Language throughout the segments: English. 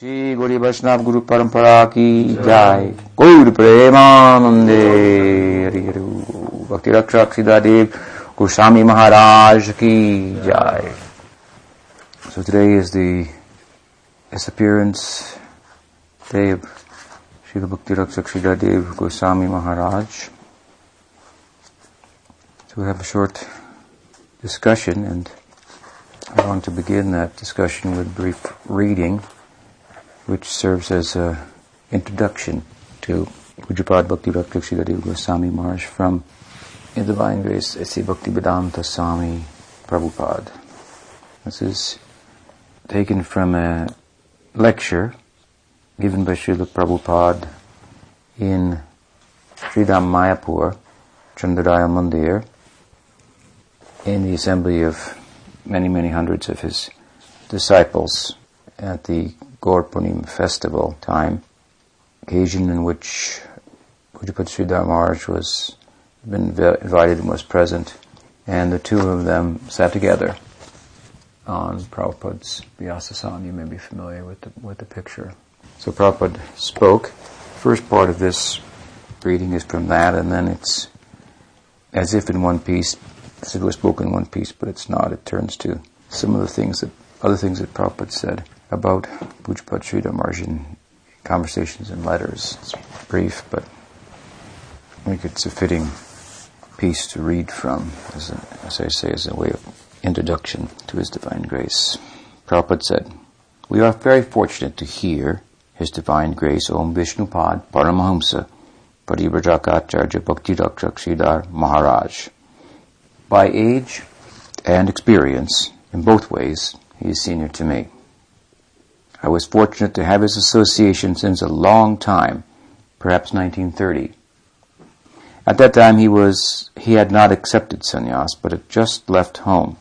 श्री गौरी वैष्णव गुरु परंपरा की जय गौर प्रेमानंदे हरि हरि भक्ति रक्षक सिद्धादेव Goswami Maharaj ki jai. So today is the disappearance day of Srila Bhakti Rakshak Siddhadev Goswami Maharaj. So we have a short discussion and I want to begin that discussion with brief reading which serves as an introduction to Pujapad Bhakti Rakshak Sridhar Dev Goswami Maharaj from in Divine Grace A.C. Bhaktivedanta Swami Prabhupada. This is taken from a lecture given by Srila Prabhupada in Sridham Mayapur, Chandrodaya Mandir, in the assembly of many, many hundreds of his disciples at the Gaur festival time, occasion in which Pujapad Sridhar Maharaj was been invited and was present, and the two of them sat together on Prabhupada's Vyasasana. You may be familiar with the, with the picture. So Prabhupada spoke. First part of this reading is from that, and then it's as if in one piece, as if it was spoken in one piece, but it's not. It turns to some of the things that, other things that Prabhupada said about Pujapad Sridhar Maharaj in conversations and letters. It's brief, but I think it's a fitting piece to read from, as, a, as I say, as a way of introduction to His Divine Grace. Prabhupada said, We are very fortunate to hear His Divine Grace Om Vishnupad Paramahamsa Paribrajakacharya Bhakti Rakshak Sridhar Maharaj. By age and experience, in both ways, he is senior to me. I was fortunate to have his association since a long time, perhaps 1930. At that time he was he had not accepted sannyas, but had just left home.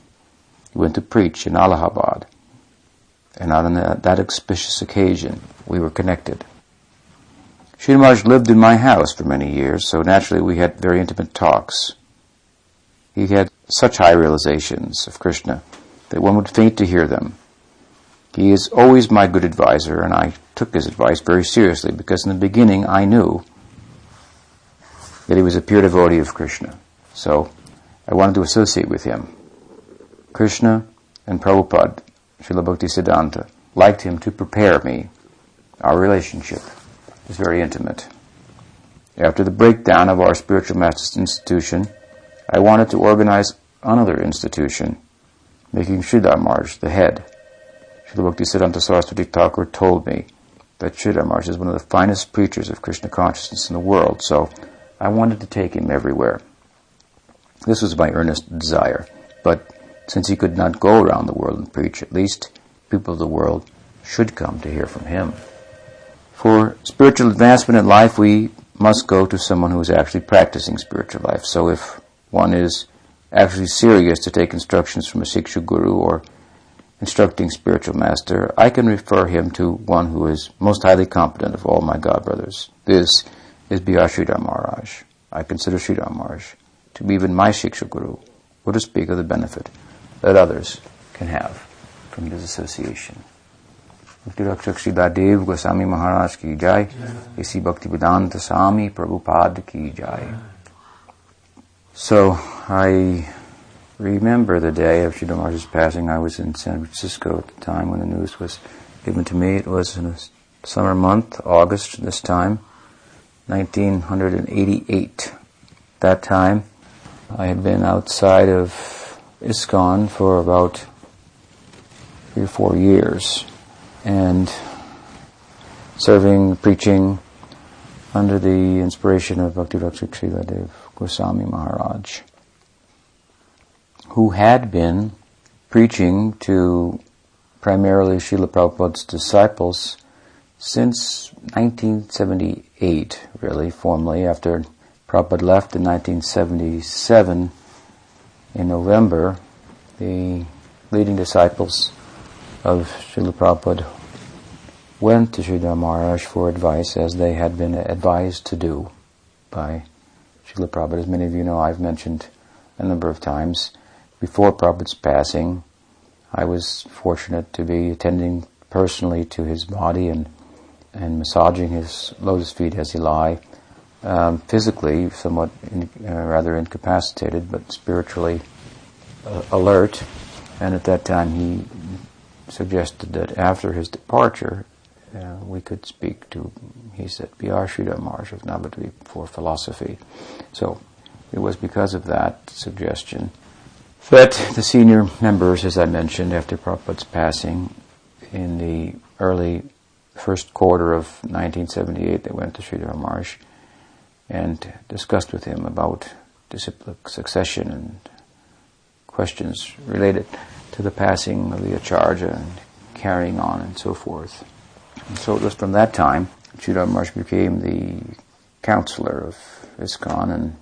He went to preach in Allahabad. And on that, that auspicious occasion we were connected. Srinivas lived in my house for many years, so naturally we had very intimate talks. He had such high realizations of Krishna that one would faint to hear them. He is always my good advisor, and I took his advice very seriously because in the beginning I knew that he was a pure devotee of Krishna. So I wanted to associate with him. Krishna and Prabhupada, Srila Bhakti Siddhanta, liked him to prepare me. Our relationship was very intimate. After the breakdown of our spiritual master's institution, I wanted to organize another institution, making Sridhar Maharaj the head. Srila Bhakti Siddhanta Saraswati Thakur told me that Sridhar is one of the finest preachers of Krishna consciousness in the world, so I wanted to take him everywhere. This was my earnest desire, but since he could not go around the world and preach, at least people of the world should come to hear from him. For spiritual advancement in life, we must go to someone who is actually practicing spiritual life. So if one is actually serious to take instructions from a Siksha Guru or instructing spiritual master, I can refer him to one who is most highly competent of all my god brothers. This is B.R. Sridhar Maharaj. I consider Sridhar Maharaj to be even my Shiksha Guru, or to speak of the benefit that others can have from this association. Goswami Maharaj ki jai, A.C. Bhakti Swami Prabhupada ki jai. So, I remember the day of Sridhar Maharaj's passing. I was in San Francisco at the time when the news was given to me. It was in a summer month, August this time. 1988. That time, I had been outside of ISKCON for about three or four years and serving, preaching under the inspiration of Bhakti Rakshak Dev Goswami Maharaj, who had been preaching to primarily Srila Prabhupada's disciples since 1978, really, formally, after Prabhupada left in 1977, in November, the leading disciples of Srila Prabhupada went to Sridhar Maharaj for advice as they had been advised to do by Srila Prabhupada. As many of you know, I've mentioned a number of times. Before Prabhupada's passing, I was fortunate to be attending personally to his body and and massaging his lotus feet as he lie. Um, physically, somewhat in, uh, rather incapacitated, but spiritually uh, alert. And at that time, he suggested that after his departure, uh, we could speak to, he said, B.R. Sridhar Maharaj of Navadvip for philosophy. So it was because of that suggestion that the senior members, as I mentioned, after Prabhupada's passing in the early first quarter of 1978, they went to Sridhar Maharaj and discussed with him about disciplic succession and questions related to the passing of the Acharya and carrying on and so forth. And so it was from that time Sridhar Maharaj became the counselor of ISKCON and,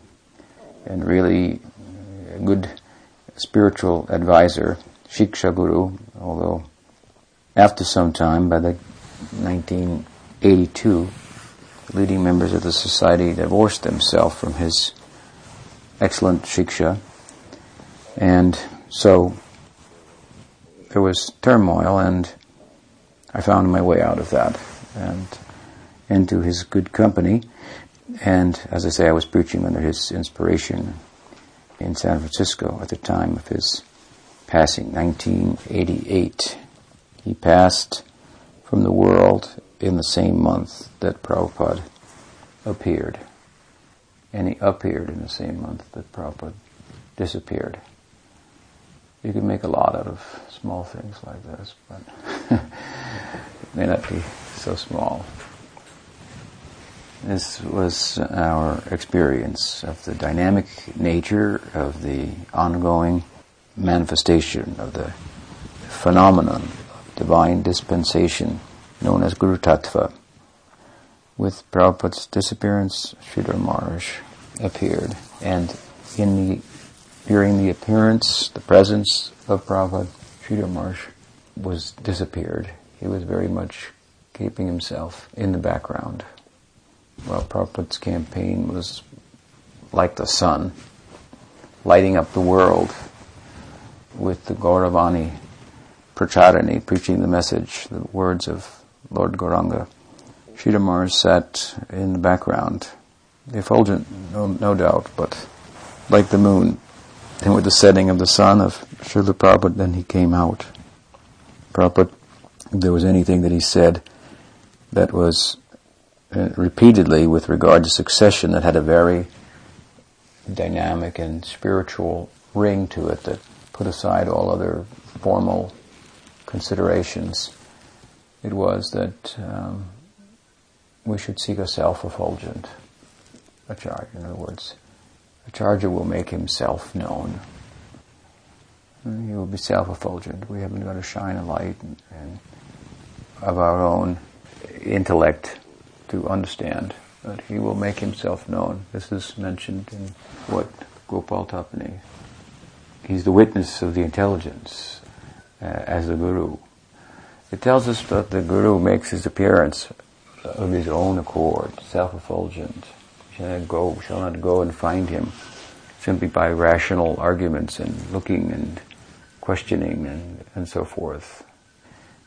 and really a good spiritual advisor, Shiksha Guru, although after some time, by the 1982, leading members of the society divorced themselves from his excellent Shiksha. And so there was turmoil and I found my way out of that and into his good company. And as I say, I was preaching under his inspiration in San Francisco at the time of his passing, 1988. He passed from the world in the same month that Prabhupada appeared. And he appeared in the same month that Prabhupada disappeared. You can make a lot out of small things like this, but it may not be so small. This was our experience of the dynamic nature of the ongoing manifestation of the phenomenon of divine dispensation known as Guru Tattva. With Prabhupada's disappearance, Sridhar Maharaj appeared, and in the during the appearance, the presence of Prabhupada, Sridhar Maharaj was disappeared. He was very much keeping himself in the background. Well, Prabhupada's campaign was like the sun, lighting up the world with the Gauravani Pracharani, preaching the message, the words of Lord Gauranga. Sridhar Maharaj sat in the background, effulgent, no, no doubt, but like the moon. And with the setting of the sun of Srila Prabhupada, then he came out. Prabhupada, if there was anything that he said that was repeatedly with regard to succession that had a very dynamic and spiritual ring to it that put aside all other formal considerations, it was that um, we should seek a self-effulgent acharya. In other words, acharya will make himself known. He will be self-effulgent. We haven't got to shine a light and, and of our own intellect to understand that he will make himself known. This is mentioned in what Gopal Tapani. He's the witness of the intelligence uh, as the guru. It tells us that the guru makes his appearance of his own accord, self-effulgent. Shall not go, shall not go and find him simply by rational arguments and looking and questioning and, and so forth.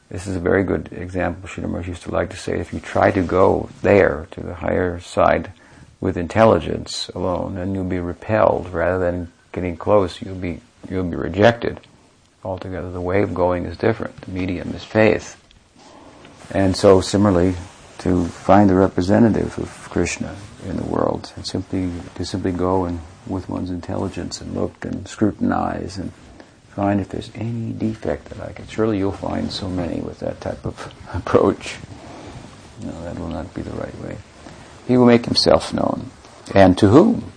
This is a very good example. Sridhar used to like to say, if you try to go there, to the higher side, with intelligence alone, then you'll be repelled rather than getting close. You'll be you'll be rejected altogether. The way of going is different. The medium is faith, and so similarly, to find the representative of Krishna in the world, and simply to simply go and with one's intelligence and look and scrutinize and find if there's any defect that I can. Surely you'll find so many with that type of approach. No, that will not be the right way. He will make himself known. And to whom?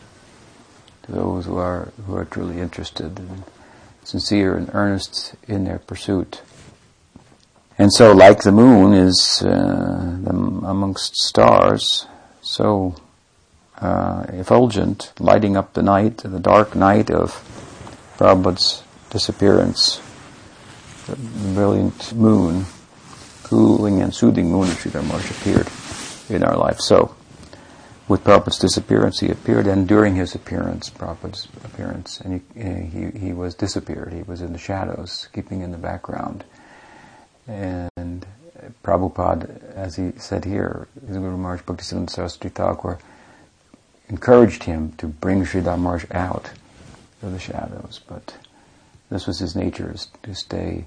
To those who are, who are truly interested and sincere and earnest in their pursuit. And so, like the moon is uh, amongst stars, so uh, effulgent, lighting up the night, the dark night of Prabhupada's disappearance, the brilliant moon, cooling and soothing moon of Sridhar appeared in our life. So, with Prabhupada's disappearance, he appeared, and during his appearance, Prabhupada's appearance, and he, he, he was disappeared. He was in the shadows, keeping in the background. And Prabhupada, as he said here, Guru Maharaj Bhaktisiddhanta Saraswati Thakur encouraged him to bring Sridhar Maharaj out of the shadows, but this was his nature, to stay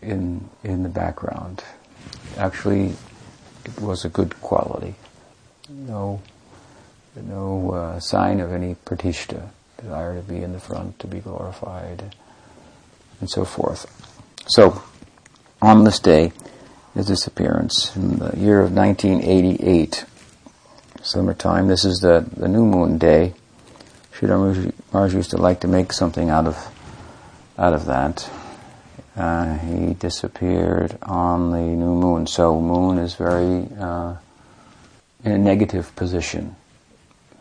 in in the background. Actually, it was a good quality. No, no uh, sign of any pratishta, desire to be in the front, to be glorified, and so forth. So, on this day, his disappearance in the year of 1988, summertime. This is the, the new moon day. Sridhar Maharaj used to like to make something out of out of that. Uh, he disappeared on the new moon. So moon is very uh, in a negative position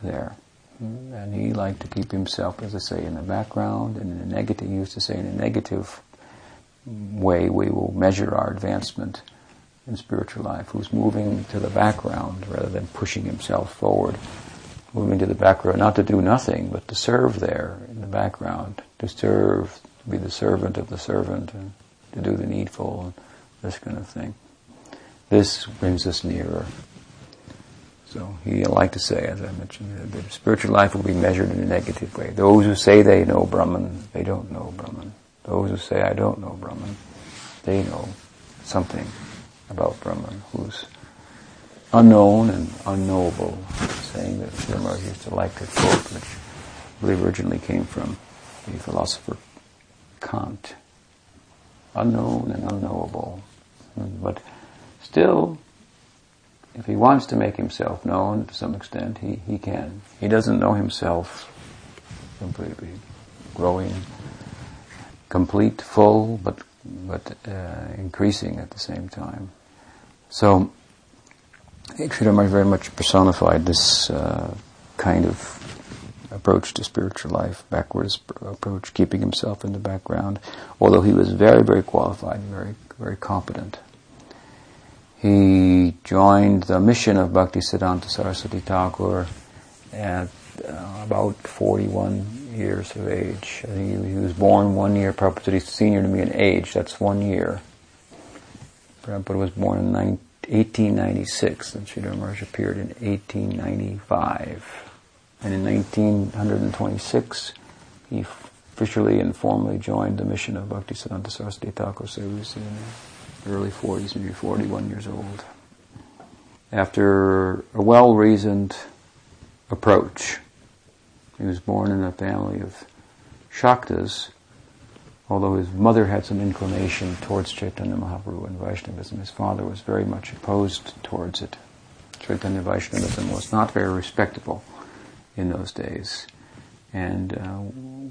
there. And he liked to keep himself, as I say, in the background and in a negative, he used to say in a negative way we will measure our advancement in spiritual life, who's moving to the background rather than pushing himself forward. Moving to the background, not to do nothing, but to serve there in the background, to serve, be the servant of the servant, and to do the needful, and this kind of thing. This brings us nearer. So he liked to say, as I mentioned, that spiritual life will be measured in a negative way. Those who say they know Brahman, they don't know Brahman. Those who say I don't know Brahman, they know something about Brahman who's unknown and unknowable, saying that Sridhar used to like to quote, which I believe originally came from the philosopher Kant. Unknown and unknowable. But still, if he wants to make himself known to some extent, he, he can. He doesn't know himself completely. Growing, complete, full, but but uh, increasing at the same time. So, Sridhar very much personified this uh, kind of approach to spiritual life, backwards approach, keeping himself in the background, although he was very, very qualified and very, very competent. He joined the mission of Bhakti Siddhanta Saraswati Thakur at uh, about 41 years of age. He, he, was born one year, Prabhupada senior to me in age, that's one year. Prabhupada was born in 19, 1896, and Sridhar Maharaj appeared in 1895. And in 1926, he officially and formally joined the mission of Bhaktisiddhanta Saraswati Thakur, so he was in the early 40s, maybe 41 years old. After a well-reasoned approach, he was born in a family of Shaktas, although his mother had some inclination towards Chaitanya Mahaprabhu and Vaishnavism. His father was very much opposed towards it. Chaitanya Vaishnavism was not very respectable in those days. And uh,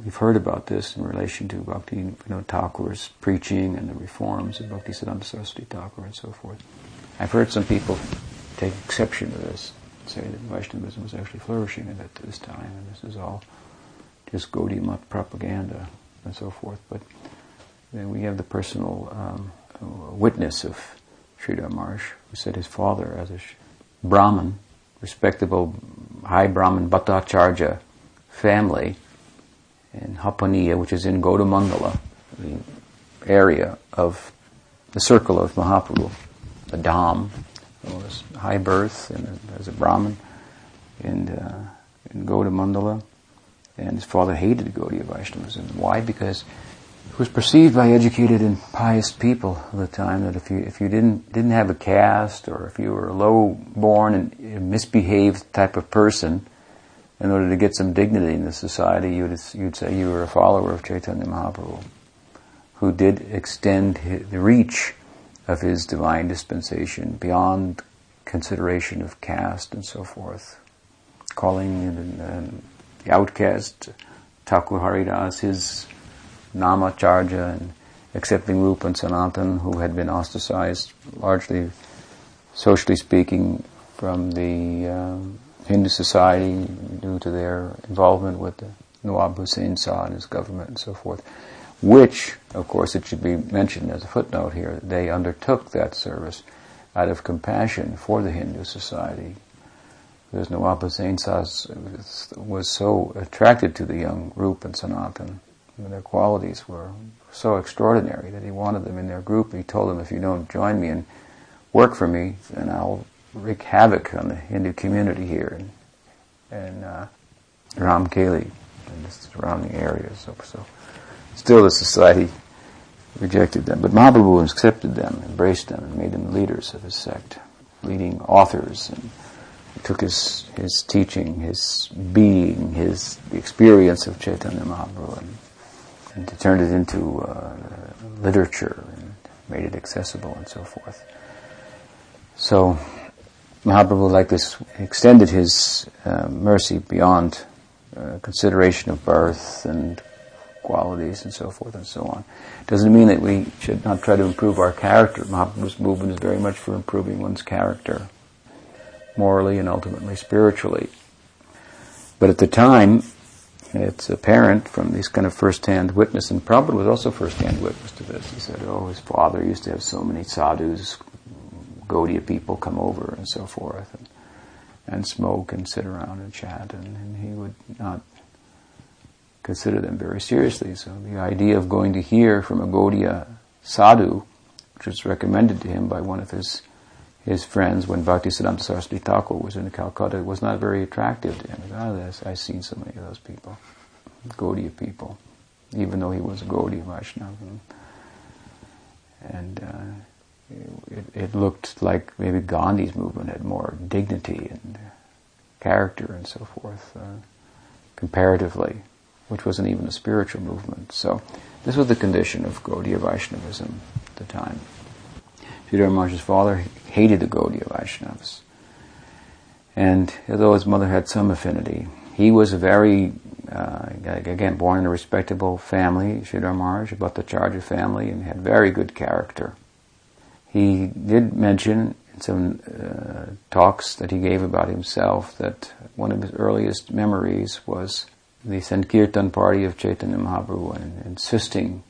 we've heard about this in relation to Bhakti you know, Thakur's preaching and the reforms of Bhakti Siddhanta Saraswati Thakur and so forth. I've heard some people take exception to this say that Vaishnavism was actually flourishing at this time, and this is all just Gaudiya Mat propaganda and so forth. But then we have the personal um, witness of Sridhar Maharaj, who said his father, as a Brahmin, respectable high Brahmin Bhattacharya family in Hapaniya, which is in Gauda Mandala, the area of the circle of Mahaprabhu, the Dham, was high birth and as a Brahmin in, uh, in Gauda Mandala. And his father hated Gaudiya Vaishnavism. Why? Because it was perceived by educated and pious people of the time that if you if you didn't didn't have a caste or if you were a low born and misbehaved type of person, in order to get some dignity in the society, you'd you'd say you were a follower of Chaitanya Mahaprabhu, who did extend the reach of his divine dispensation beyond consideration of caste and so forth. Calling the outcast Thakur Haridas his Namacharya and accepting Rupa and Sanatan who had been ostracized largely socially speaking from the um, Hindu society due to their involvement with the Nawab Hussain Shah and his government and so forth which, of course, it should be mentioned as a footnote here, they undertook that service out of compassion for the Hindu society. Because Nawab Hussain was so attracted to the young Rup and Sanatan their qualities were so extraordinary that he wanted them in their group. He told them, if you don't join me and work for me, then I'll wreak havoc on the Hindu community here in, in uh, Ramkeli and the surrounding areas. So, so, still the society rejected them. But Mahaprabhu accepted them, embraced them, and made them leaders of his sect, leading authors, and took his, his teaching, his being, his experience of Chaitanya Mahaprabhu, and, and turned it into uh, literature and made it accessible and so forth. So Mahaprabhu, like this, extended his uh, mercy beyond uh, consideration of birth and qualities and so forth and so on. Doesn't mean that we should not try to improve our character. Mahaprabhu's movement is very much for improving one's character, morally and ultimately spiritually. But at the time, it's apparent from these kind of first-hand witness, and Prabhupada was also first-hand witness to this. He said, oh, his father used to have so many sadhus, Gaudiya people come over and so forth, and, and smoke and sit around and chat, and, and he would not consider them very seriously. So the idea of going to hear from a Gaudiya sadhu, which was recommended to him by one of his his friends when Bhaktisiddhanta Saraswati Thakur was in Calcutta, was not very attractive to him. Oh, I've seen so many of those people, Gaudiya people, even though he was a Gaudiya Vaishnava. And uh, it, it, looked like maybe Gandhi's movement had more dignity and character and so forth, uh, comparatively which wasn't even a spiritual movement. So this was the condition of Gaudiya Vaishnavism at the time. Sridhar Maharaj's father hated the Gaudiya Vaishnavas. And although his mother had some affinity, he was a very, uh, again, born in a respectable family, Sridhar Maharaj, Bhattacharya family, and had very good character. He did mention in some uh, talks that he gave about himself that one of his earliest memories was the Sankirtan party of Chaitanya Mahaprabhu and insisting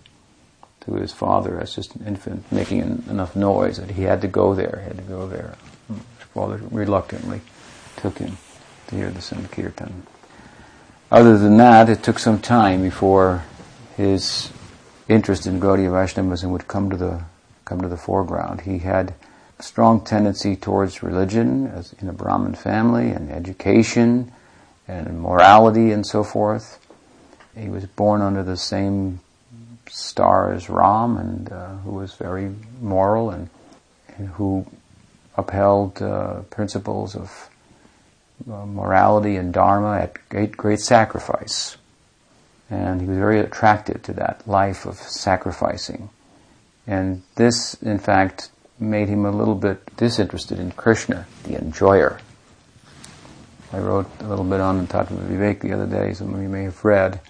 to his father as just an infant, making enough noise that he had to go there, had to go there. Mm. His father reluctantly took him to hear the Sankirtan. Other than that, it took some time before his interest in Gaudiya Vaishnavism would come to the come to the foreground. He had a strong tendency towards religion as in a Brahmin family and education and morality and so forth. He was born under the same star as Ram, and uh, who was very moral and, and who upheld uh, principles of uh, morality and dharma at great, great sacrifice. And he was very attracted to that life of sacrificing. And this, in fact, made him a little bit disinterested in Krishna, the enjoyer. I wrote a little bit on the Tattva Vivek the other day, some of you may have read,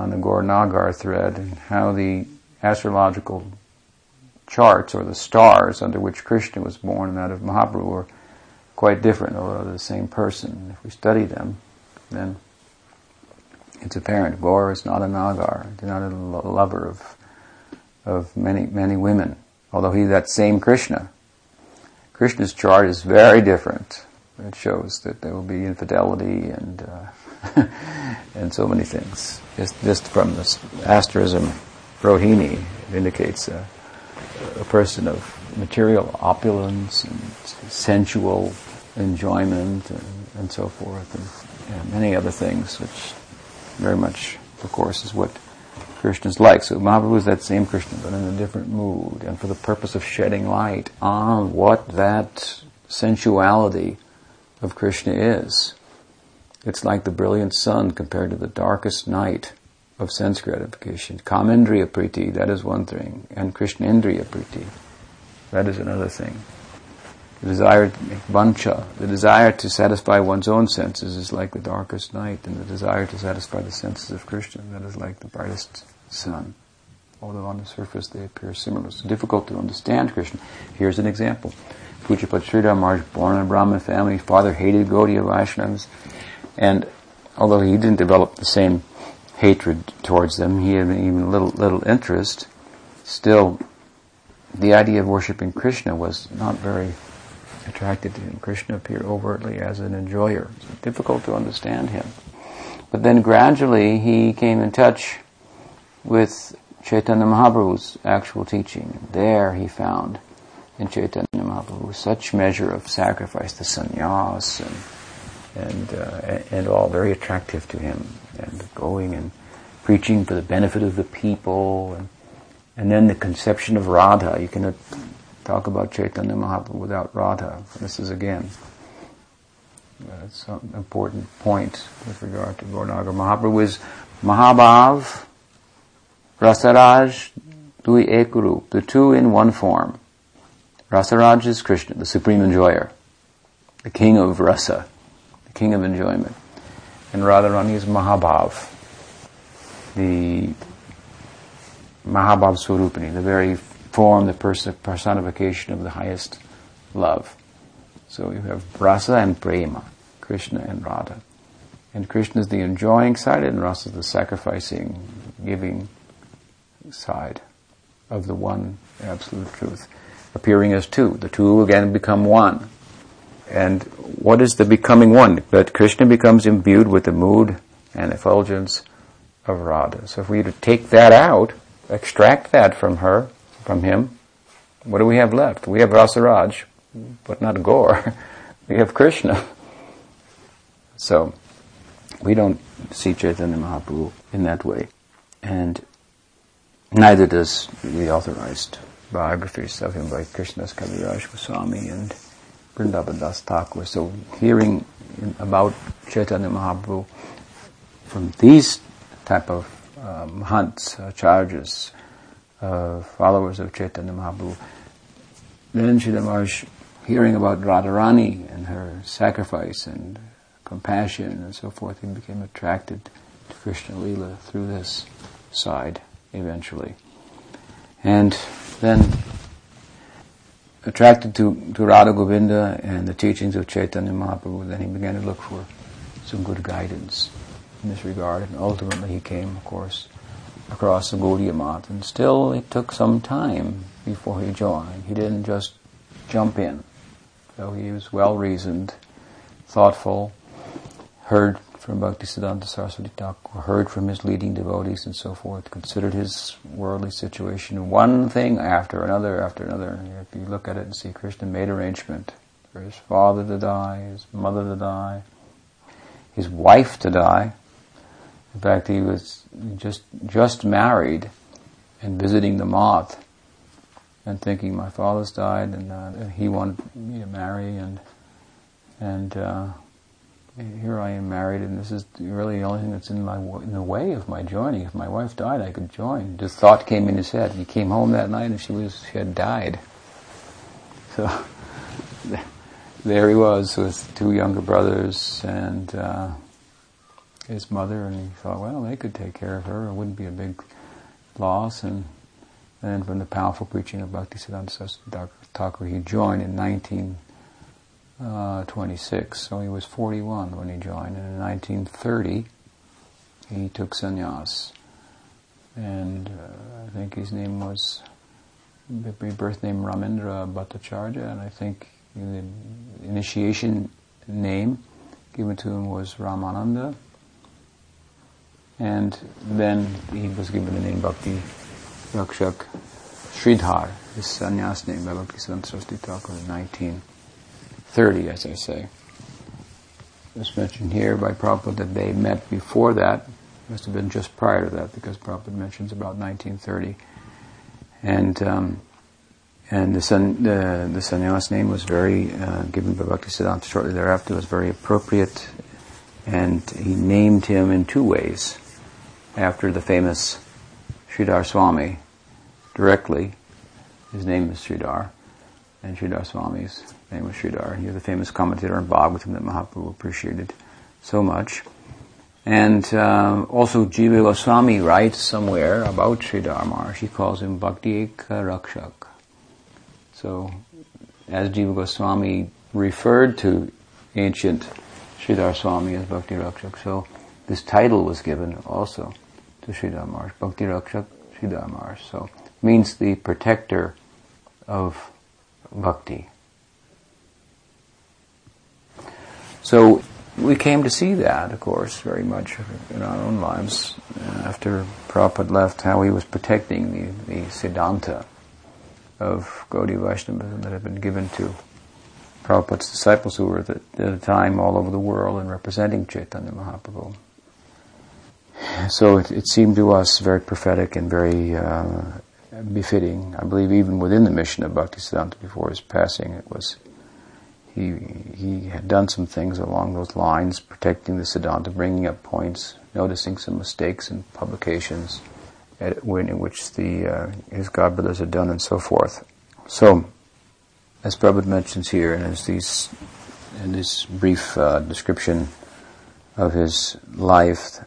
on the Gaur Nagar thread, and how the astrological charts, or the stars under which Krishna was born and that of Mahaprabhu, were quite different, although the same person. If we study them, then it's apparent. Gaur is not a Nagar, he's not a lover of, of many, many women, although he's that same Krishna. Krishna's chart is very different it shows that there will be infidelity and uh, and so many things. Just just from this asterism, Rohini, indicates a, a person of material opulence and sensual enjoyment and, and so forth, and, and many other things, which very much, of course, is what Krishna's like. So Mahaprabhu is that same Krishna, but in a different mood, and for the purpose of shedding light on what that sensuality of Krishna is. It's like the brilliant sun compared to the darkest night of sense gratification. Kamendriya priti, that is one thing, and Krishnendriya priti, that is another thing. The desire to make vancha, the desire to satisfy one's own senses is like the darkest night, and the desire to satisfy the senses of Krishna, that is like the brightest sun. Although on the surface they appear similar. It's difficult to understand Krishna. Here's an example. Pujyapat Sridhar Maharaj, born in a Brahmin family, father hated Gaudiya Vaishnavas, and although he didn't develop the same hatred towards them, he had even little little interest. Still, the idea of worshiping Krishna was not very attracted to him. Krishna appeared overtly as an enjoyer. It's difficult to understand him. But then gradually he came in touch with Chaitanya Mahaprabhu's actual teaching. There he found in Chaitanya Mahaprabhu such measure of sacrifice, the sannyas and and uh, and all very attractive to him, and going and preaching for the benefit of the people, and and then the conception of Radha. You cannot talk about Chaitanya Mahaprabhu without Radha. This is again it's an important point with regard to Gauranagar. Mahaprabhu is Mahabhav, Rasaraj, Dui Ekuru, the two in one form. Rasaraj is Krishna, the supreme enjoyer, the king of rasa, the king of enjoyment. And Radharani is Mahabhav, the Mahabhav Swarupani, the very form, the personification of the highest love. So you have rasa and prema, Krishna and Radha. And Krishna is the enjoying side and Rasa is the sacrificing, giving side of the one absolute truth. Appearing as two. The two again become one. And what is the becoming one? That Krishna becomes imbued with the mood and effulgence of Radha. So if we to take that out, extract that from her, from him, what do we have left? We have Rasaraj, but not Gaur. we have Krishna. So, we don't see Chaitanya Mahaprabhu in that way. And neither does the authorized biographies of him by Krishnadas Kaviraj Goswami and Thakur. So hearing about Chaitanya Mahaprabhu from these type of um, hunts, uh, charges, uh, followers of Chaitanya Mahaprabhu, then Maharaj hearing about Radharani and her sacrifice and compassion and so forth, he became attracted to Krishna Lila through this side eventually. And then attracted to, to Radha Govinda and the teachings of Chaitanya Mahaprabhu, then he began to look for some good guidance in this regard. And ultimately he came, of course, across the Gaudiya Math. And still it took some time before he joined. He didn't just jump in. So he was well reasoned, thoughtful, heard from Bhaktisiddhanta Saraswati Thakur, heard from his leading devotees and so forth, considered his worldly situation, one thing after another after another. If you look at it and see Krishna made arrangement for his father to die, his mother to die, his wife to die. In fact, he was just just married and visiting the Math and thinking my father's died and uh, he wanted me to marry and and uh, here I am married, and this is really the only thing that's in my in the way of my joining. If my wife died, I could join. This thought came in his head. He came home that night, and she was she had died. So there he was with two younger brothers and uh, his mother, and he thought, well, they could take care of her. It wouldn't be a big loss. And then from the powerful preaching of Bhaktisiddhanta Saraswati Thakur, he joined in 19- uh, 26, so he was 41 when he joined. And in 1930, he took sannyas. And uh, I think his name was, birth name Ramendra Bhattacharya, and I think the initiation name given to him was Ramananda. And then he was given the name Bhakti Rakshak Sridhar, his sannyas name Bhakti Saraswati Thakur in 19. 30, as I say. It's mentioned here by Prabhupada that they met before that. Must have been just prior to that because Prabhupada mentions about 1930. And um, and the son, the, the sannyas name was very uh, given by Bhaktisiddhanta shortly thereafter was very appropriate, and he named him in two ways, after the famous Sridhar Swami, directly. His name is Sridhar, and Sridhar Swami's name was Sridhar. He was a famous commentator on Bhagavatam that Mahaprabhu appreciated so much. And uh, also Jiva Goswami writes somewhere about Sridhar Maharaj. He calls him Bhakti Rakshak. So, as Jiva Goswami referred to ancient Sridhar Swami as Bhakti Rakshak, so this title was given also to Sridhar Maharaj, Bhakti Rakshak Sridhar Maharaj. So, means the protector of bhakti. So we came to see that, of course, very much in our own lives. After Prabhupada left, how he was protecting the, the Siddhanta of Gaudiya Vaishnavism that had been given to Prabhupada's disciples who were at the time all over the world and representing Chaitanya Mahaprabhu. So it, it seemed to us very prophetic and very uh, befitting. I believe even within the mission of Bhaktisiddhanta before his passing, it was he he had done some things along those lines, protecting the Siddhanta, bringing up points, noticing some mistakes in publications at, in which the uh, his godbrothers had done, and so forth. So, as Prabhupada mentions here, and as these in this brief uh, description of his life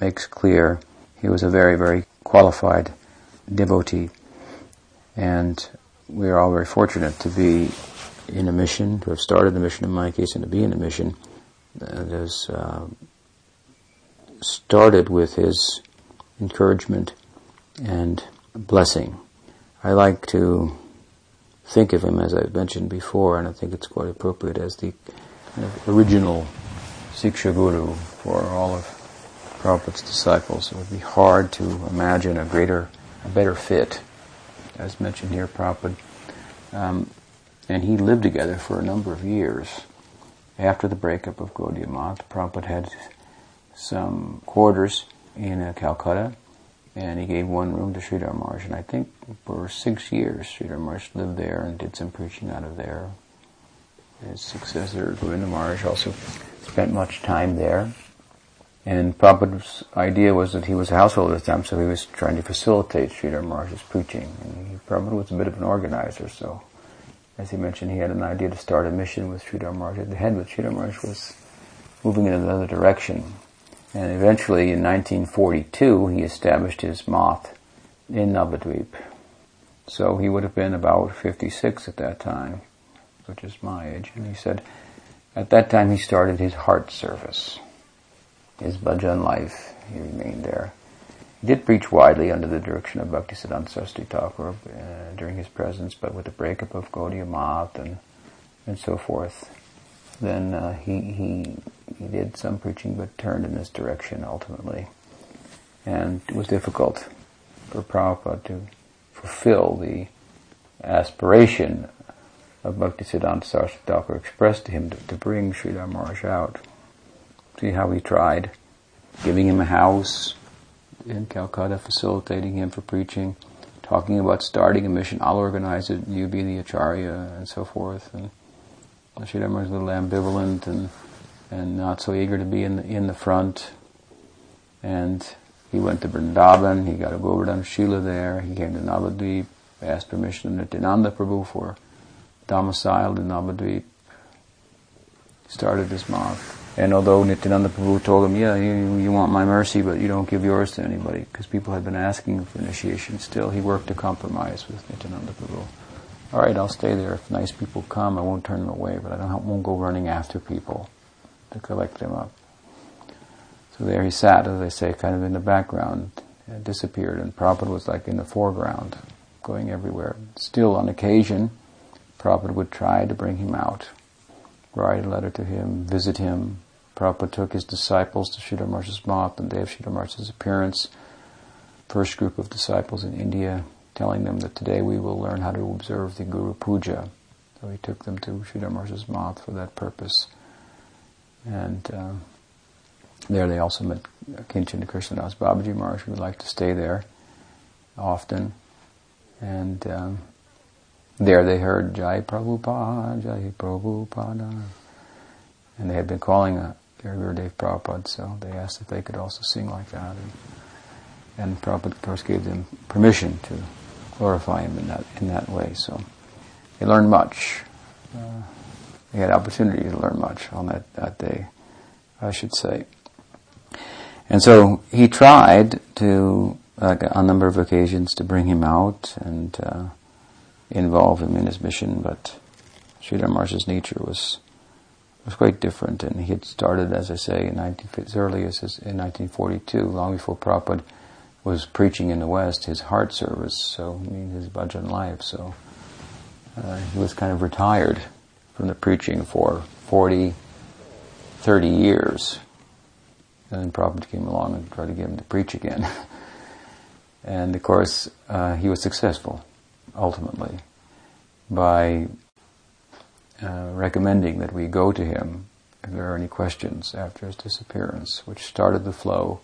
makes clear, he was a very very qualified devotee, and we are all very fortunate to be in a mission, to have started a mission in my case, and to be in a mission that has uh, started with his encouragement and blessing. I like to think of him, as I've mentioned before, and I think it's quite appropriate, as the kind of original Siksha Guru for all of Prabhupada's disciples. It would be hard to imagine a greater, a better fit, as mentioned here, Prabhupada. Um, and he lived together for a number of years. After the breakup of Gaudiya Math, Prabhupada had some quarters in uh, Calcutta, and he gave one room to Sridhar Maharaj. And I think for six years, Sridhar Maharaj lived there and did some preaching out of there. His successor, Govinda Maharaj, also spent much time there. And Prabhupada's idea was that he was a householder at the time, so he was trying to facilitate Sridhar Maharaj's preaching. And Prabhupada was a bit of an organizer, so as he mentioned, he had an idea to start a mission with Sridhar Maharaj at the head, but Sridhar Maharaj was moving in another direction. And eventually, in 1942, he established his math in Navadvip. So he would have been about 56 at that time, which is my age. And he said, at that time he started his heart service, his bhajan life. He remained there. Did preach widely under the direction of Bhaktisiddhanta Saraswati Thakur uh, during his presence, but with the breakup of Gaudiya Math and, and so forth, then uh, he, he, he did some preaching but turned in this direction ultimately. And it was difficult for Prabhupada to fulfill the aspiration of Bhaktisiddhanta Saraswati Thakur expressed to him to, to bring Sridhar Maharaj out. See how he tried, giving him a house, in Calcutta facilitating him for preaching, talking about starting a mission. I'll organize it, you be the acharya, and so forth. And Sridhar was a little ambivalent and and not so eager to be in the, in the front. And he went to Vrindavan, he got a Govardhan Shila there, he came to Navadvip, asked permission of Nityananda Prabhu for domiciled in Navadvip, started his mosque. And although Nityananda Prabhu told him, yeah, you, you want my mercy, but you don't give yours to anybody, because people had been asking for initiation still, he worked a compromise with Nityananda Prabhu. All right, I'll stay there. If nice people come, I won't turn them away, but I don't, won't go running after people to collect them up. So there he sat, as I say, kind of in the background, disappeared, and Prabhupada was like in the foreground, going everywhere. Still, on occasion, Prabhupada would try to bring him out, write a letter to him, visit him, Prabhupada took his disciples to Sridhar Math on the day of Sridhar appearance. First group of disciples in India, telling them that today we will learn how to observe the Guru Puja. So he took them to Sridhar Maharaj's Math for that purpose. And uh, there they also met Kinchin Krishnadas Babaji Maharaj, who would like to stay there often. And um, there they heard Jai Prabhupada, Jai Prabhupada. And they had been calling Gurudev Prabhupada, so they asked if they could also sing like that. And, and Prabhupada, of course, gave them permission to glorify him in that, in that way. So they learned much. Uh, they had opportunity to learn much on that, that day, I should say. And so he tried to, on a number of occasions, to bring him out and uh, involve him in his mission, but Sridhar Maharaj's nature was was quite different. And he had started, as I say, in 19, as early as in 1942, long before Prabhupada was preaching in the West, his heart service, so I mean his bhajan life. So uh, he was kind of retired from the preaching for 40, 30 years. And then Prabhupada came along and tried to get him to preach again. and of course, uh, he was successful, ultimately, by uh, recommending that we go to him if there are any questions after his disappearance, which started the flow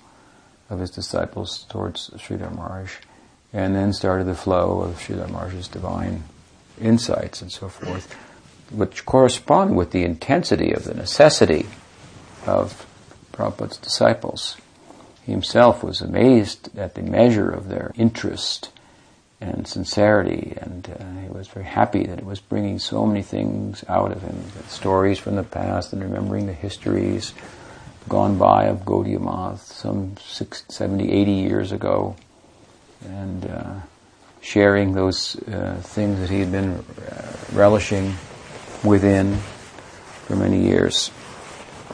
of his disciples towards Sridhar Maharaj, and then started the flow of Sridhar Maharaj's divine insights and so forth, which correspond with the intensity of the necessity of Prabhupada's disciples. He himself was amazed at the measure of their interest and sincerity, and uh, he was very happy that it was bringing so many things out of him, stories from the past and remembering the histories gone by of Gaudiya Math some 60, 70, 80 years ago, and uh, sharing those uh, things that he had been uh, relishing within for many years.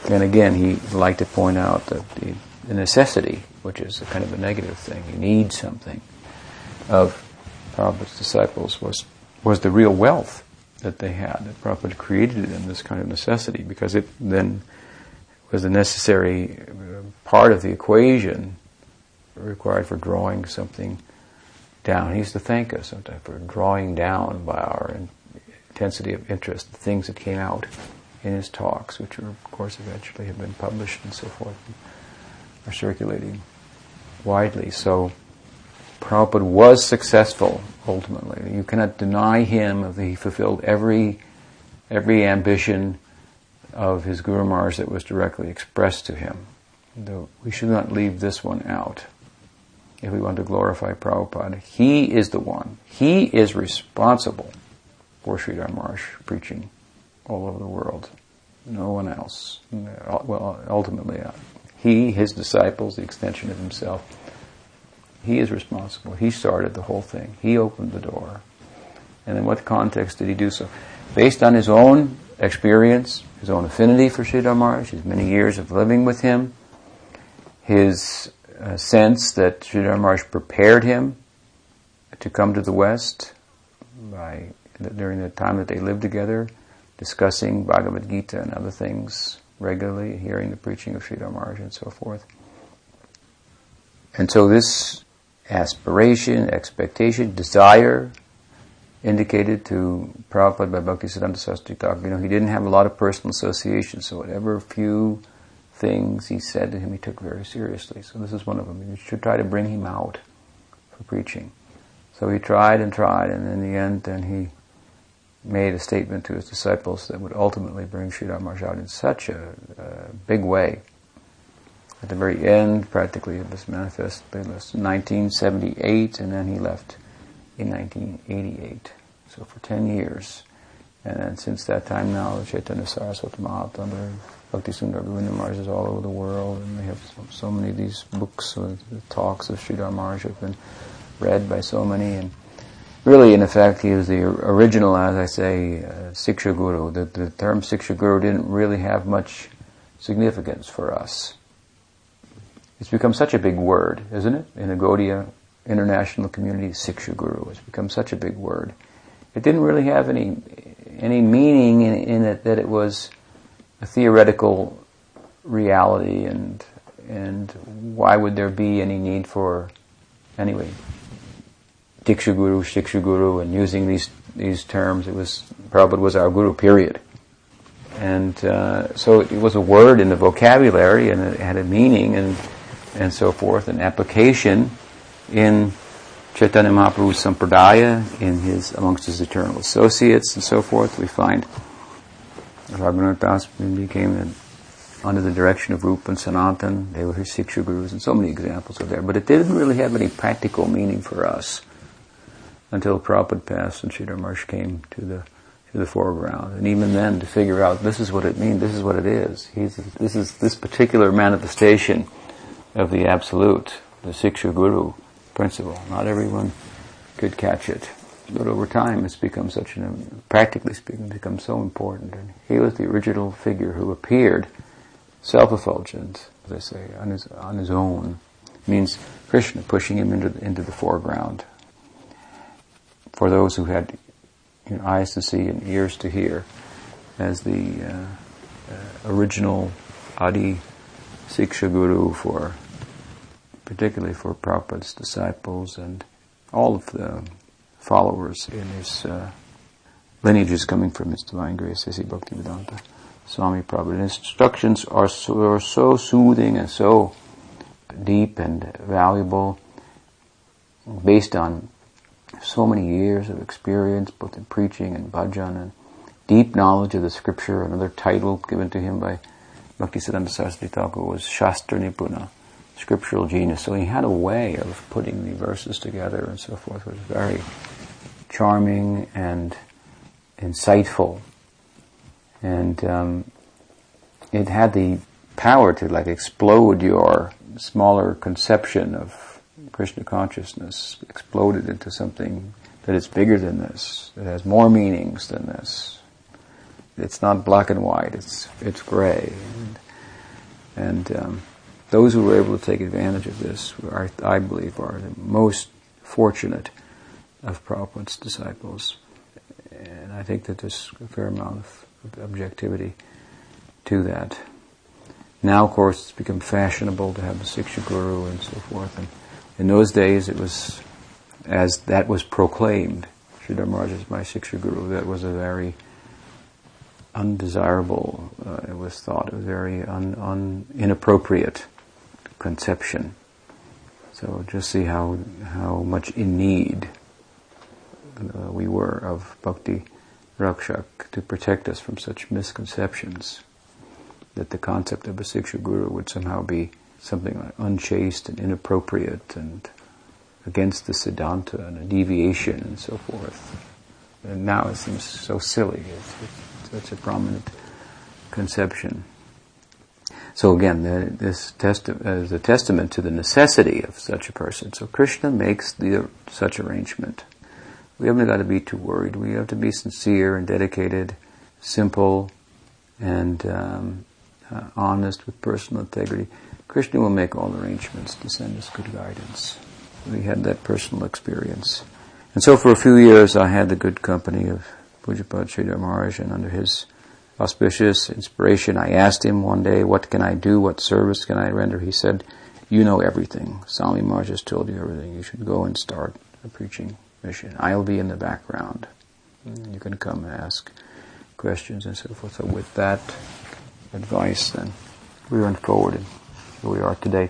And again, he liked to point out that the, the necessity, which is a kind of a negative thing, you need something, of Prabhupada's disciples was, was the real wealth that they had, that Prabhupada created in this kind of necessity, because it then was a necessary uh, part of the equation required for drawing something down. He used to thank us sometimes for drawing down by our intensity of interest the things that came out in his talks, which are, of course, eventually have been published and so forth, and are circulating widely. So Prabhupada was successful ultimately. You cannot deny him that he fulfilled every every ambition of his Guru Maharaj that was directly expressed to him. Though we should not leave this one out if we want to glorify Prabhupada. He is the one. He is responsible for Sridhar Maharaj preaching all over the world. No one else. Well, ultimately, uh, he, his disciples, the extension of himself, he is responsible. He started the whole thing. He opened the door. And in what context did he do so? Based on his own experience, his own affinity for Sridhar Maharaj, his many years of living with him, his uh, sense that Sridhar Maharaj prepared him to come to the West by during the time that they lived together, discussing Bhagavad Gita and other things regularly, hearing the preaching of Sridhar Maharaj and so forth. And so this aspiration, expectation, desire indicated to Prabhupada by Bhaktisiddhanta Saraswati Thakur. You know, he didn't have a lot of personal associations, so whatever few things he said to him, he took very seriously. So this is one of them. You should try to bring him out for preaching. So he tried and tried, and in the end, then he made a statement to his disciples that would ultimately bring Sridhar Maharaj out in such a, a big way at the very end, practically, it was manifestly in 1978, and then he left in 1988. So for 10 years. And then since that time now, Chaitanya Saraswati Mahaprabhu, Bhakti Sundar Govinda is all over the world, and they have so, so many of these books, the talks of Sridhar Maharaj have been read by so many, and really, in effect, he was the original, as I say, uh, Siksha Guru. The, the term Siksha Guru didn't really have much significance for us. It's become such a big word, isn't it? In the Gaudiya international community, Siksha Guru has become such a big word. It didn't really have any any meaning in, in it that it was a theoretical reality, and and why would there be any need for anyway Diksha Guru, Shiksha Guru, and using these these terms? It was Prabhupada was our Guru. Period. And uh, so it was a word in the vocabulary, and it had a meaning, and and so forth, an application in Chaitanya Mahaprabhu's Sampradaya, in his, amongst his eternal associates and so forth. We find Raghunath Das became under the direction of Rupa and Sanatan. They were his Siksha gurus, and so many examples are there. But it didn't really have any practical meaning for us until Prabhupada passed and Sridhar Maharaj came to the to the foreground. And even then, to figure out this is what it means, this is what it is. He's, this is this particular manifestation of the absolute, the Siksha Guru principle. Not everyone could catch it. But over time it's become such an, practically speaking, become so important. And he was the original figure who appeared self-effulgent, as I say, on his, on his own. It means Krishna pushing him into the, into the foreground. For those who had you know, eyes to see and ears to hear, as the uh, uh, original Adi Siksha Guru for, particularly for Prabhupada's disciples and all of the followers in his uh, lineages coming from his divine grace, A.C. Bhaktivedanta Swami Prabhupada. His instructions are so, are so soothing and so deep and valuable, based on so many years of experience, both in preaching and bhajan, and deep knowledge of the scripture. Another title given to him by Bhaktisiddhanta Saraswati Thakur was Shastra Nipuna, scriptural genius. So he had a way of putting the verses together and so forth, which was very charming and insightful. And um, it had the power to like explode your smaller conception of Krishna consciousness, exploded into something that is bigger than this, that has more meanings than this. It's not black and white, it's, it's gray. And, and um, those who were able to take advantage of this, are, I believe, are the most fortunate of Prabhupada's disciples. And I think that there's a fair amount of objectivity to that. Now, of course, it's become fashionable to have a Siksha Guru and so forth. And in those days, it was as that was proclaimed. Sridhar Maharaj is my Siksha Guru. That was a very undesirable, uh, it was thought, a very un, un, inappropriate conception. So just see how, how much in need uh, we were of bhakti rakshak to protect us from such misconceptions that the concept of a Siksha Guru would somehow be something like unchaste and inappropriate and against the Siddhanta and a deviation and so forth. And now it seems so silly. It's, it's such a prominent conception. So again, the, this testi- uh, is a testament to the necessity of such a person. So Krishna makes the, such arrangement. We haven't got to be too worried. We have to be sincere and dedicated, simple, and um, uh, honest with personal integrity. Krishna will make all arrangements to send us good guidance. We had that personal experience. And so for a few years I had the good company of Pujapad Sridhar Maharaj and under his auspicious inspiration I asked him one day, what can I do? What service can I render? He said, you know everything. Swami Maharaj has told you everything. You should go and start a preaching mission. I'll be in the background. You can come and ask questions and so forth. So with that advice, then we went forward and here we are today.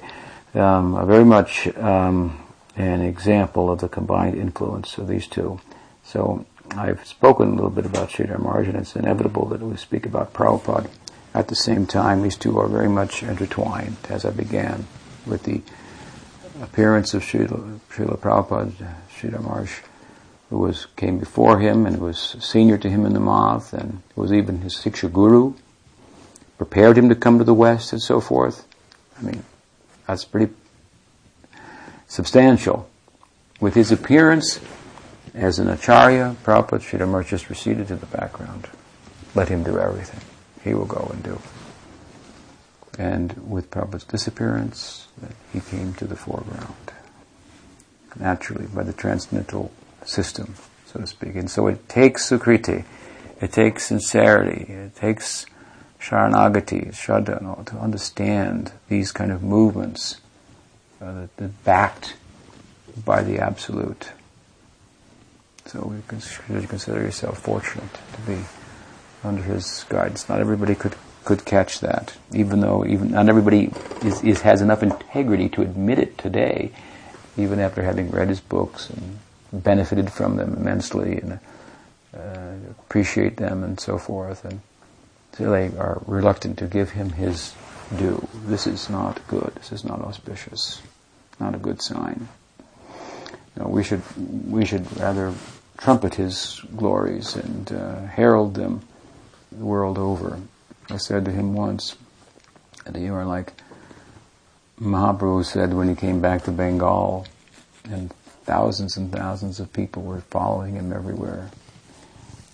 Um, very much um, an example of the combined influence of these two. So I've spoken a little bit about Sridhar Maharaj, and it's inevitable that we speak about Prabhupada. At the same time, these two are very much intertwined, as I began with the appearance of Srila, Srila Prabhupada, Sridhar Maharaj, who was, came before him and was senior to him in the Math, and was even his Siksha Guru, prepared him to come to the West and so forth. I mean, that's pretty substantial. With his appearance as an acharya, Prabhupada Sridhar just receded to the background. Let him do everything. He will go and do. And with Prabhupada's disappearance, he came to the foreground. Naturally, by the transcendental system, so to speak. And so it takes sukriti, it takes sincerity, it takes sharanagati, shraddha, to understand these kind of movements uh, that, that backed by the absolute. So you should consider yourself fortunate to be under his guidance. Not everybody could could catch that, even though even not everybody is, is has enough integrity to admit it today, even after having read his books and benefited from them immensely and uh, appreciate them and so forth. And they are reluctant to give him his due. This is not good. This is not auspicious. Not a good sign. We should we should rather trumpet his glories and uh, herald them the world over. I said to him once that you are like Mahaprabhu said when he came back to Bengal, and thousands and thousands of people were following him everywhere.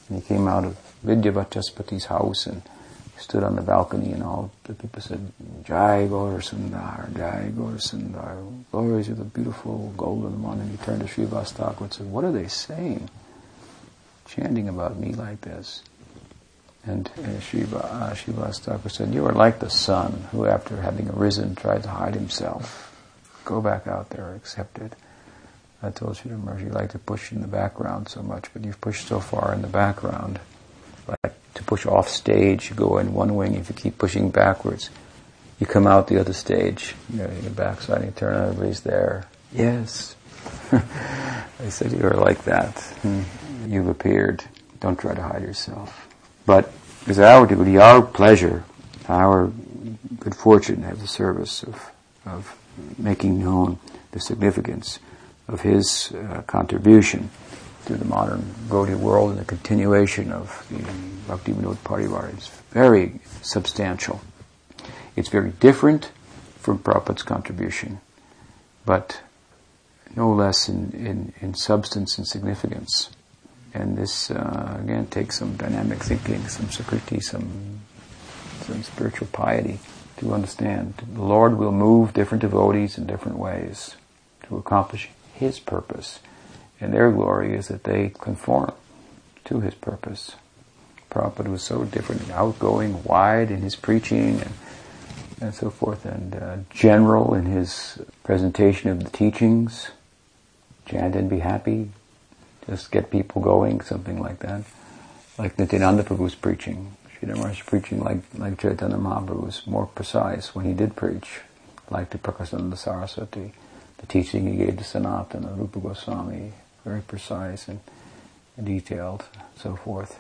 And he came out of Vidyavachaspati's house and stood on the balcony and all the people said, Jai Gaur Sundar, Jai Gaur Sundar, glories of the beautiful golden one. And he turned to Srivas Thakur and said, what are they saying? Chanting about me like this. And uh, Shiva, uh, said, You are like the sun who, after having arisen, tried to hide himself. Go back out there, accept it. I told Sridhar you like to push in the background so much, but you've pushed so far in the background. Like push off stage, you go in one wing, if you keep pushing backwards, you come out the other stage. You know, you backside, you turn, everybody's there. Yes. I said, you are like that. Hmm. You've appeared. Don't try to hide yourself. But it's our duty, our pleasure, our good fortune to have the service of, of making known the significance of his uh, contribution to the modern Gaudiya world and the continuation of the Bhakti Vinod Parivar is very substantial. It's very different from Prabhupada's contribution, but no less in, in, in substance and significance. And this, uh, again, takes some dynamic thinking, some sukriti, some, some spiritual piety to understand. The Lord will move different devotees in different ways to accomplish His purpose. And their glory is that they conform to His purpose. Prabhupada was so different, outgoing, wide in his preaching, and, and so forth, and uh, general in his presentation of the teachings. Chant and be happy, just get people going, something like that. Like Nityananda Prabhu's preaching. Sridhar preaching like, like Chaitanya Mahaprabhu was more precise when he did preach, like the Prakasananda Saraswati. The teaching he gave to Sanatana, Rupa Goswami, very precise and detailed, so forth.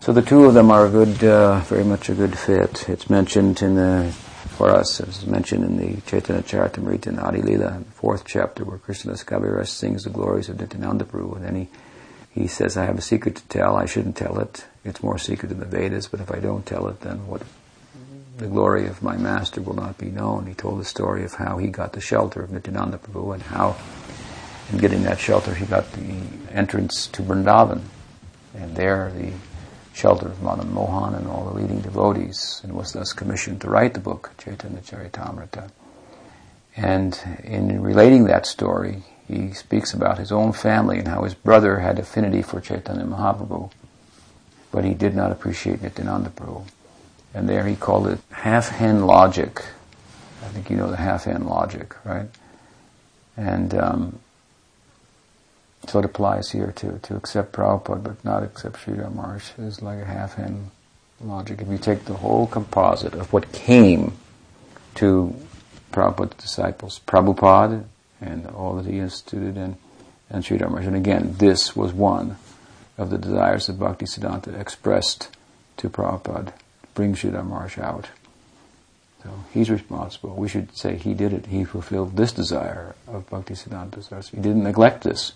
So the two of them are a good, uh, very much a good fit. It's mentioned in the, for us, it's mentioned in the Chaitanya Charitamrita Adi Lila, fourth chapter, where Krishnadas Kaviraj sings the glories of Nityananda Prabhu, and then he, he says, I have a secret to tell, I shouldn't tell it. It's more secret than the Vedas, but if I don't tell it, then what, the glory of my master will not be known. He told the story of how he got the shelter of Nityananda Prabhu and how, in getting that shelter, he got the entrance to Vrindavan. And there, the shelter of Madan Mohan and all the leading devotees, and was thus commissioned to write the book, Chaitanya Charitamrita. And in relating that story, he speaks about his own family and how his brother had affinity for Chaitanya Mahaprabhu, but he did not appreciate Nityananda Prabhu. And there he called it half-hen logic. I think you know the half-hen logic, right? And um, so it applies here to to accept Prabhupada but not accept Sridhar Maharaj is like a half-hen logic. If you take the whole composite of what came to Prabhupada's disciples, Prabhupada and all that he instituted and, and Sridhar Maharaj, and again, this was one of the desires of Bhakti Siddhanta expressed to Prabhupada, bring Sridhar Maharaj out. So he's responsible. We should say he did it. He fulfilled this desire of Bhakti Siddhanta He didn't neglect this.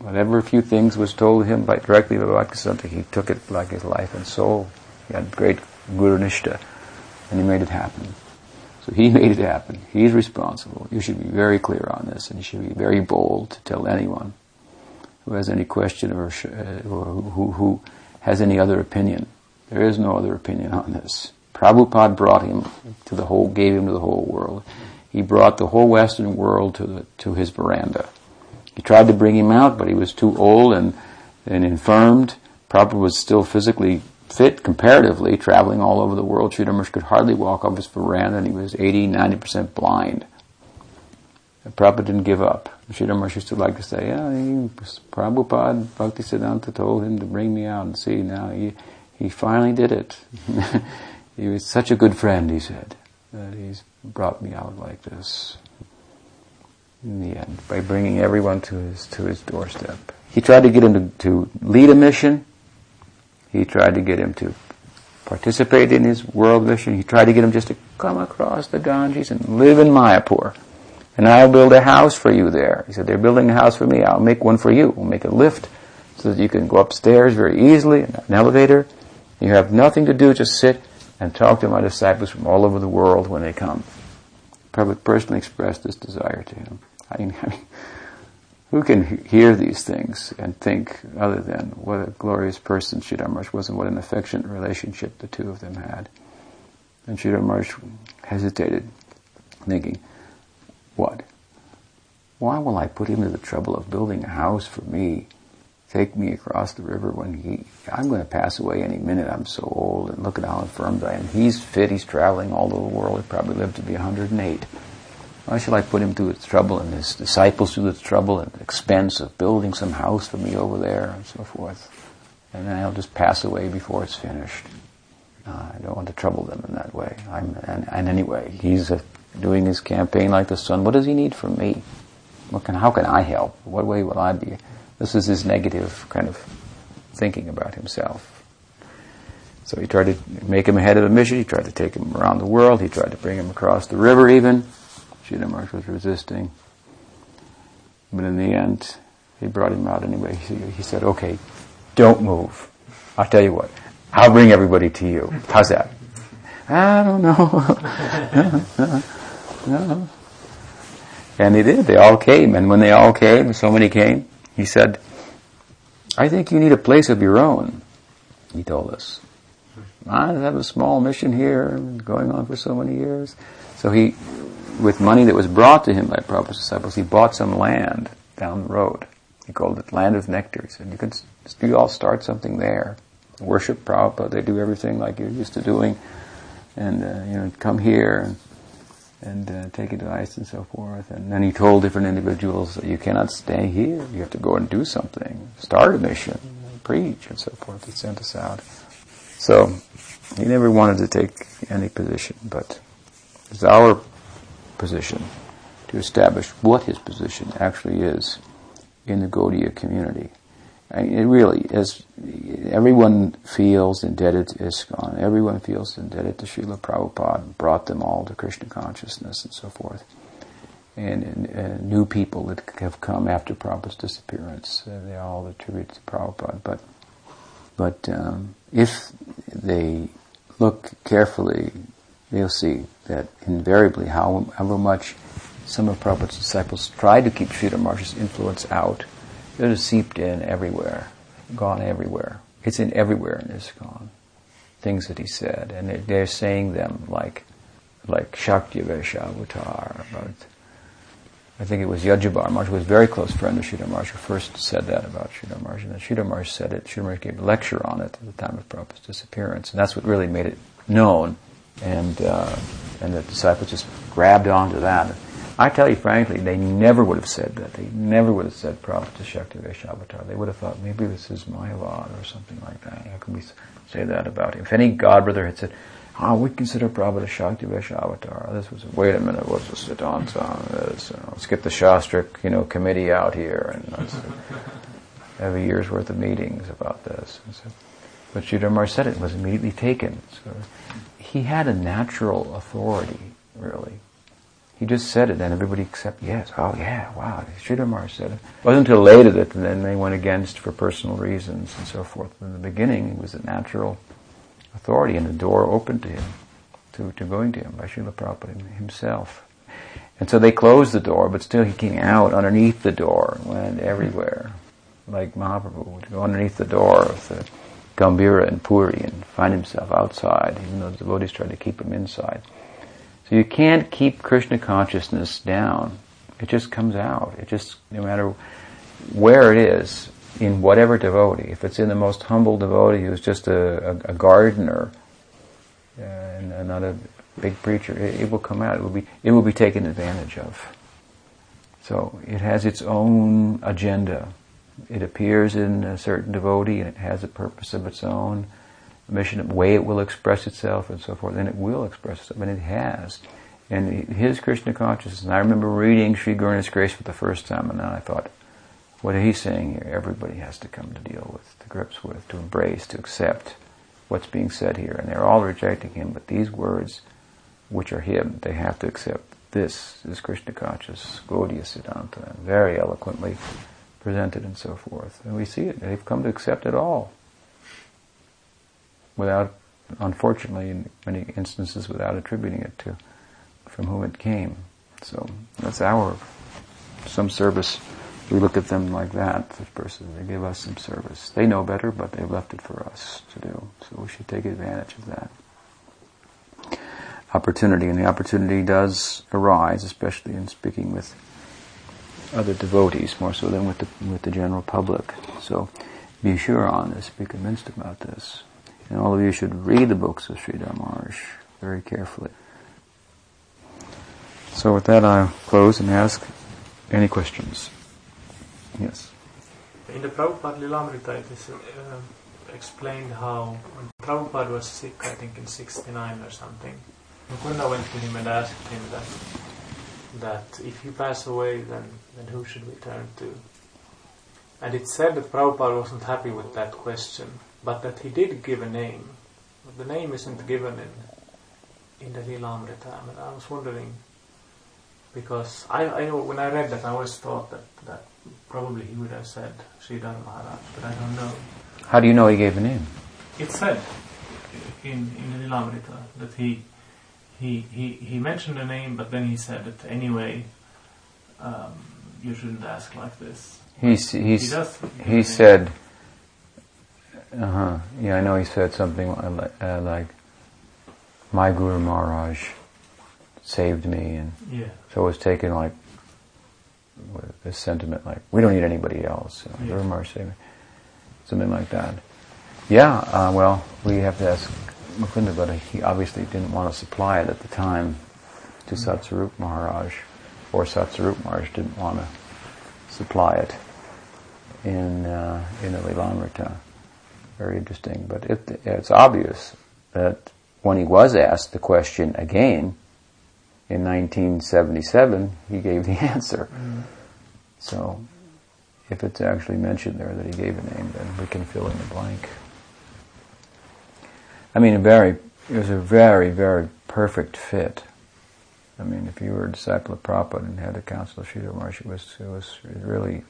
Whatever few things was told him by, directly by Bhaktisiddhanta, he took it like his life and soul. He had great guru nishta, and he made it happen. So he made it happen. He's responsible. You should be very clear on this, and you should be very bold to tell anyone who has any question or, uh, or who, who has any other opinion. There is no other opinion on this. Prabhupada brought him to the whole, gave him to the whole world. He brought the whole Western world to the, to his veranda. He tried to bring him out, but he was too old and, and infirmed. Prabhupada was still physically fit comparatively, traveling all over the world. Sridhar could hardly walk off his veranda and he was 80, 90% blind. And Prabhupada didn't give up. Sridhar used to like to say, yeah, he, Prabhupada, Bhakti Siddhanta told him to bring me out and see now he, he finally did it. he was such a good friend, he said, that he's brought me out like this in the end by bringing everyone to his to his doorstep. He tried to get him to, to lead a mission. He tried to get him to participate in his world mission. He tried to get him just to come across the Ganges and live in Mayapur. And I'll build a house for you there. He said, they're building a house for me. I'll make one for you. We'll make a lift so that you can go upstairs very easily, an elevator. You have nothing to do, just sit and talk to my disciples from all over the world when they come. Prabhupada personally expressed this desire to him. I mean, I mean, who can hear these things and think other than what a glorious person Sridhar was and what an affectionate relationship the two of them had? And Sridhar hesitated, thinking, what? Why will I put him to the trouble of building a house for me take me across the river when he, I'm going to pass away any minute. I'm so old and look at how infirm I am. He's fit. He's traveling all over the world. He probably lived to be 108. Why should I put him through the trouble and his disciples through the trouble and expense of building some house for me over there and so forth? And then I'll just pass away before it's finished. Uh, I don't want to trouble them in that way. I'm, and, and anyway, he's uh, doing his campaign like the sun. What does he need from me? What can, how can I help? What way will I be? This is his negative kind of thinking about himself. So he tried to make him ahead of the mission. He tried to take him around the world. He tried to bring him across the river even. Sridhar was resisting. But in the end, he brought him out anyway. He, he said, okay, don't move. I'll tell you what, I'll bring everybody to you. How's that? I don't know. no. And he did. They all came. And when they all came, so many came, he said, I think you need a place of your own, he told us. I have a small mission here, going on for so many years. So he with money that was brought to him by Prabhupada's disciples, he bought some land down the road. He called it Land of Nectar. He said, you could, you all start something there. Worship Prabhupada, they do everything like you're used to doing. And, uh, you know, come here and, and uh, take advice and so forth. And then he told different individuals you cannot stay here. You have to go and do something. Start a mission, preach and so forth. He sent us out. So, he never wanted to take any position, but it's our position, to establish what his position actually is in the Gaudiya community. It really is, everyone feels indebted to ISKCON, everyone feels indebted to Srila Prabhupada, brought them all to Krishna consciousness and so forth. And, and uh, new people that have come after Prabhupada's disappearance, uh, they all attribute to Prabhupada. But, but um, if they look carefully they'll see that invariably however much some of Prabhupada's disciples tried to keep Sridhar Maharaj's influence out, it has seeped in everywhere, gone everywhere. It's in everywhere in ISKCON. Things that he said, and they're, saying them like, like Shakti Avatar, about, I think it was Yajabar Maharaj, who was a very close friend of Sridhar Maharaj, who first said that about Sridhar Maharaj, and then Sridhar Maharaj said it, Sridhar Maharaj gave a lecture on it at the time of Prabhupada's disappearance, and that's what really made it known and uh, and the disciples just grabbed onto that. I tell you frankly, they never would have said that. They never would have said Prabhupada Shaktyavesh Avatar. They would have thought maybe this is my lot or something like that. How can we say that about him? If any godbrother had said, oh, we consider Prabhupada Shaktyavesh Avatar, this was, wait a minute, what's the Siddhanta on this? Uh, let's get the Shastric, you know, committee out here and let's have a year's worth of meetings about this. So, but Sridhar said it was immediately taken. So he had a natural authority, really. He just said it, and everybody accepted. Yes, oh yeah, wow. Sridhar said it. It wasn't until later that then they went against for personal reasons and so forth. But in the beginning, it was a natural authority, and the door opened to him, to, to going to him by Srila Prabhupada himself. And so they closed the door, but still he came out underneath the door and went everywhere, like Mahaprabhu would go underneath the door of the Gambhira and Puri and find himself outside, even though the devotees try to keep him inside. So you can't keep Krishna consciousness down. It just comes out. It just, no matter where it is, in whatever devotee, if it's in the most humble devotee who's just a, a, a gardener uh, and not a big preacher, it, it will come out. It will be, it will be taken advantage of. So it has its own agenda it appears in a certain devotee and it has a purpose of its own, a mission, a way it will express itself and so forth, and it will express itself, and it has. And his Krishna consciousness, and I remember reading Sri Guru and His Grace for the first time, and then I thought, what are he saying here? Everybody has to come to deal with, to grips with, to embrace, to accept what's being said here. And they're all rejecting him, but these words, which are him, they have to accept. This is Krishna conscious, Gaudiya Siddhanta, very eloquently presented and so forth. And we see it. They've come to accept it all. Without, unfortunately, in many instances, without attributing it to from whom it came. So that's our, some service. We look at them like that, this person. They give us some service. They know better, but they've left it for us to do. So we should take advantage of that opportunity. And the opportunity does arise, especially in speaking with other devotees more so than with the with the general public. So be sure on this, be convinced about this. And all of you should read the books of Sri Maharaj very carefully. So with that I'll close and ask any questions. Yes. In the Prabhupada Lilamrita it is uh, explained how when Prabhupada was sick, I think in 69 or something, Mukunda went to him and asked him that that if you pass away, then, then who should we turn to? And it said that Prabhupada wasn't happy with that question, but that he did give a name. But the name isn't given in in the Lilamrita. I, mean, I was wondering, because I, I when I read that, I always thought that, that probably he would have said Sridhar Maharaj, but I don't know. How do you know he gave a name? It said in, in the Lilamrita that he he, he, he mentioned a name, but then he said that anyway, um, you shouldn't ask like this. He's, he's, he, he said, uh huh, yeah, I know he said something like, uh, like my Guru Maharaj saved me, and yeah. so it was taken like this sentiment, like we don't need anybody else. You know, yeah. Guru Maharaj saved me, something like that. Yeah, uh, well, we have to ask Mukunda, but he obviously didn't want to supply it at the time to mm. Satsvarup Maharaj, or Satsvarup Maharaj didn't want to supply it in uh, in the Lilamrita. Very interesting, but it, it's obvious that when he was asked the question again in 1977, he gave the answer. Mm. So, if it's actually mentioned there that he gave a name, then we can fill in the blank. I mean, a very, it was a very, very perfect fit. I mean, if you were a disciple of Prabhupada and had the counsel of Sridhar Maharaj, it was, it was really,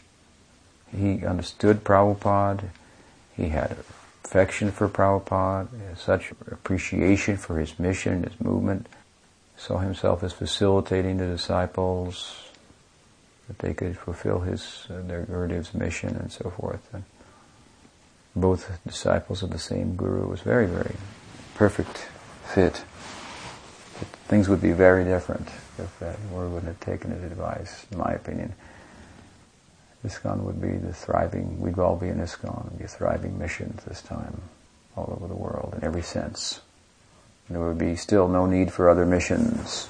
he understood Prabhupada, he had affection for Prabhupada, such appreciation for his mission, his movement, saw himself as facilitating the disciples, that they could fulfill his, uh, their Gurudev's mission and so forth. And, both disciples of the same guru was very, very perfect fit. Things would be very different if that guru would have taken his advice, in my opinion. ISKCON would be the thriving, we'd all be in ISKCON, be a thriving mission this time, all over the world, in every sense. And there would be still no need for other missions.